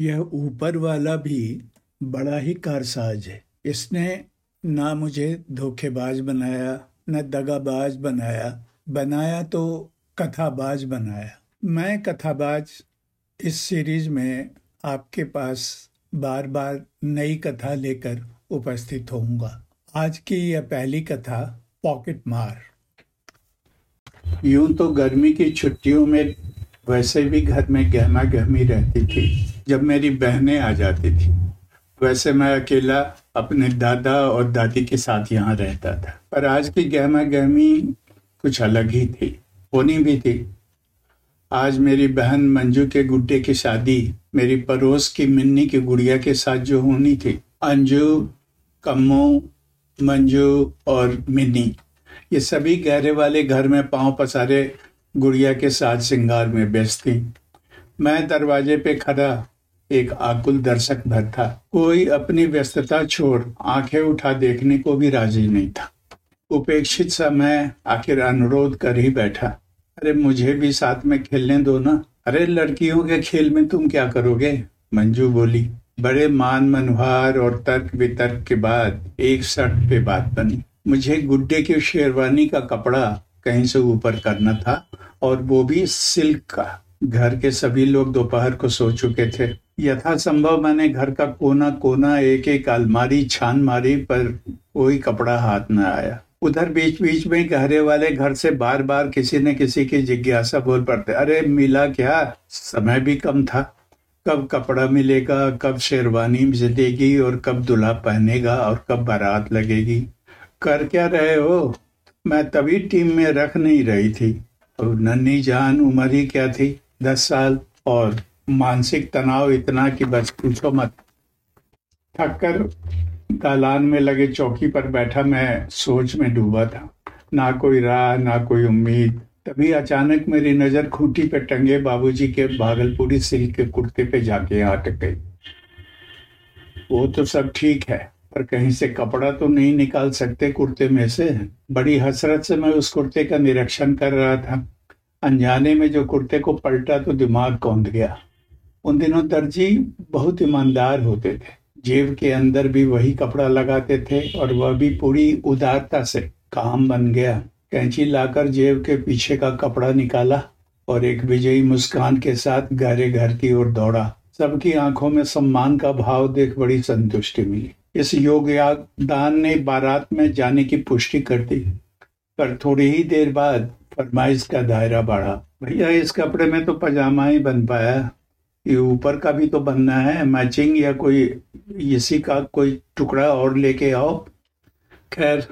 यह ऊपर वाला भी बड़ा ही कारसाज है। इसने ना मुझे धोखेबाज बनाया, न दगाबाज बनाया। बनाया तो कथाबाज बनाया। मैं कथाबाज इस सीरीज़ में आपके पास बार बार नई कथा लेकर उपस्थित होऊँगा। आज की यह पहली कथा, पॉकेट मार। यूँ तो गर्मी की छुट्टियों में वैसे भी घर में गहमा गहमी रहती थी। जब मेरी बहनें आ जाती थी, वैसे मैं अकेला अपने दादा और दादी के साथ यहाँ रहता था। पर आज की गहमा गहमी कुछ अलग ही थी, होनी भी थी। आज मेरी बहन मंजू के गुड्डे की शादी, मेरी पड़ोस की मिन्नी की गुड़िया के साथ जो होनी थी, अंजू, कम्मू, मंजू और मिन्नी, ये सभी गहरे वाले घर में पाँव पसारे गुड़िया के साथ श्रृंगार में व्यस्त थी मैं दरवाजे पे खड़ा, एक आकुल दर्शक भर था। कोई अपनी व्यस्तता छोड़ आँखें उठा देखने को भी राज़ी नहीं था। उपेक्षित सा मैं आखिर अनुरोध कर ही बैठा। अरे मुझे भी साथ में खेलने दो ना। अरे लड़कियों के खेल में तुम क्या करोगे? मंजू बोली। बड़े मान मनोहार और तर्क वितर्क के बाद एक शर्त पे बात बनी। मुझे गुड्डे की शेरवानी का कपड़ा कहीं से ऊपर करना था और वो भी सिल्क का। घर के सभी लोग दोपहर को सो चुके थे। यथासंभव मैंने घर का कोना कोना एक एक अलमारी छान मारी पर कोई कपड़ा हाथ न आया। उधर बीच बीच में गहरे वाले घर से बार बार किसी न किसी की जिज्ञासा बोल पड़ते, अरे, मिला क्या? समय भी कम था। कब कपड़ा मिलेगा, कब शेरवानी मिलेगी और कब दुल्हा पहनेगा और कब बारात लगेगी। कर क्या रहे हो? मैं तभी टीम में रख नहीं रही थी। और नन्ही जान उम्र ही क्या थी? दस साल। और मानसिक तनाव इतना कि बस पूछो मत। थक कर दालान में लगे चौकी पर बैठा मैं सोच में डूबा था। ना कोई राह, ना कोई उम्मीद। तभी अचानक मेरी नज़र खूंटी पे टंगे बाबूजी के भागलपुरी सिल्क के कुर्ते पे जाके अटक गई। वो तो सब ठीक है। पर कहीं से कपड़ा तो नहीं निकाल सकते कुर्ते में से। बड़ी हसरत से मैं उस कुर्ते का निरीक्षण कर रहा था। अनजाने में जो कुर्ते को पलटा तो दिमाग कौंध गया। उन दिनों दर्जी बहुत ईमानदार होते थे। जेब के अंदर भी वही कपड़ा लगाते थे और वह भी पूरी उदारता से काम बन गया। कैंची लाकर जेब के पीछे का कपड़ा निकाला और एक विजयी मुस्कान के साथ गहरे घर की ओर दौड़ा। सबकी आँखों में सम्मान का भाव देख बड़ी संतुष्टि मिली। इस योग ने बारात में जाने की पुष्टि कर दी। पर थोड़ी ही देर बाद फरमाइश का दायरा बढ़ा। भैया, इस कपड़े में तो पजामा ही बन पाया। ये ऊपर का भी तो बनना है। मैचिंग या कोई इसी का कोई टुकड़ा और लेके आओ। खैर,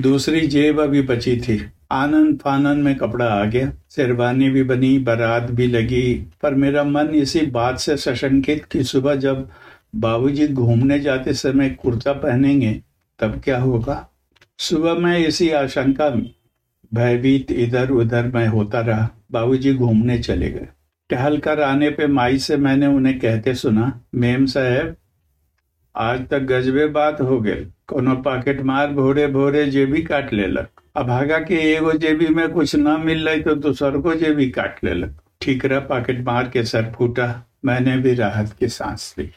दूसरी जेब अभी बची थी। आनंद फानंद में कपड़ा आ गया। शेरवानी भी बनी, बारात भी लगी। पर मेरा मन इसी बात से सशंकित कि सुबह जब बाबूजी घूमने जाते समय कुर्ता पहनेंगे, तब क्या होगा? सुबह मैं इसी आशंका में, भयभीत इधर उधर में होता रहा। बाबूजी घूमने चले गए। टहल कर आने पे माई से मैंने उन्हें कहते सुना, मेम साहेब, आज तक गजबे बात हो गए। कोनो पॉकेट मार भोरे भोरे जेबी काट ले लेलक अभागा के एगो जेबी में कुछ न मिल रही तो दूसर को जेबी काट लेलक। ठीक रहा, पॉकेट मार के सर फूटा। मैंने भी राहत की सांस ली।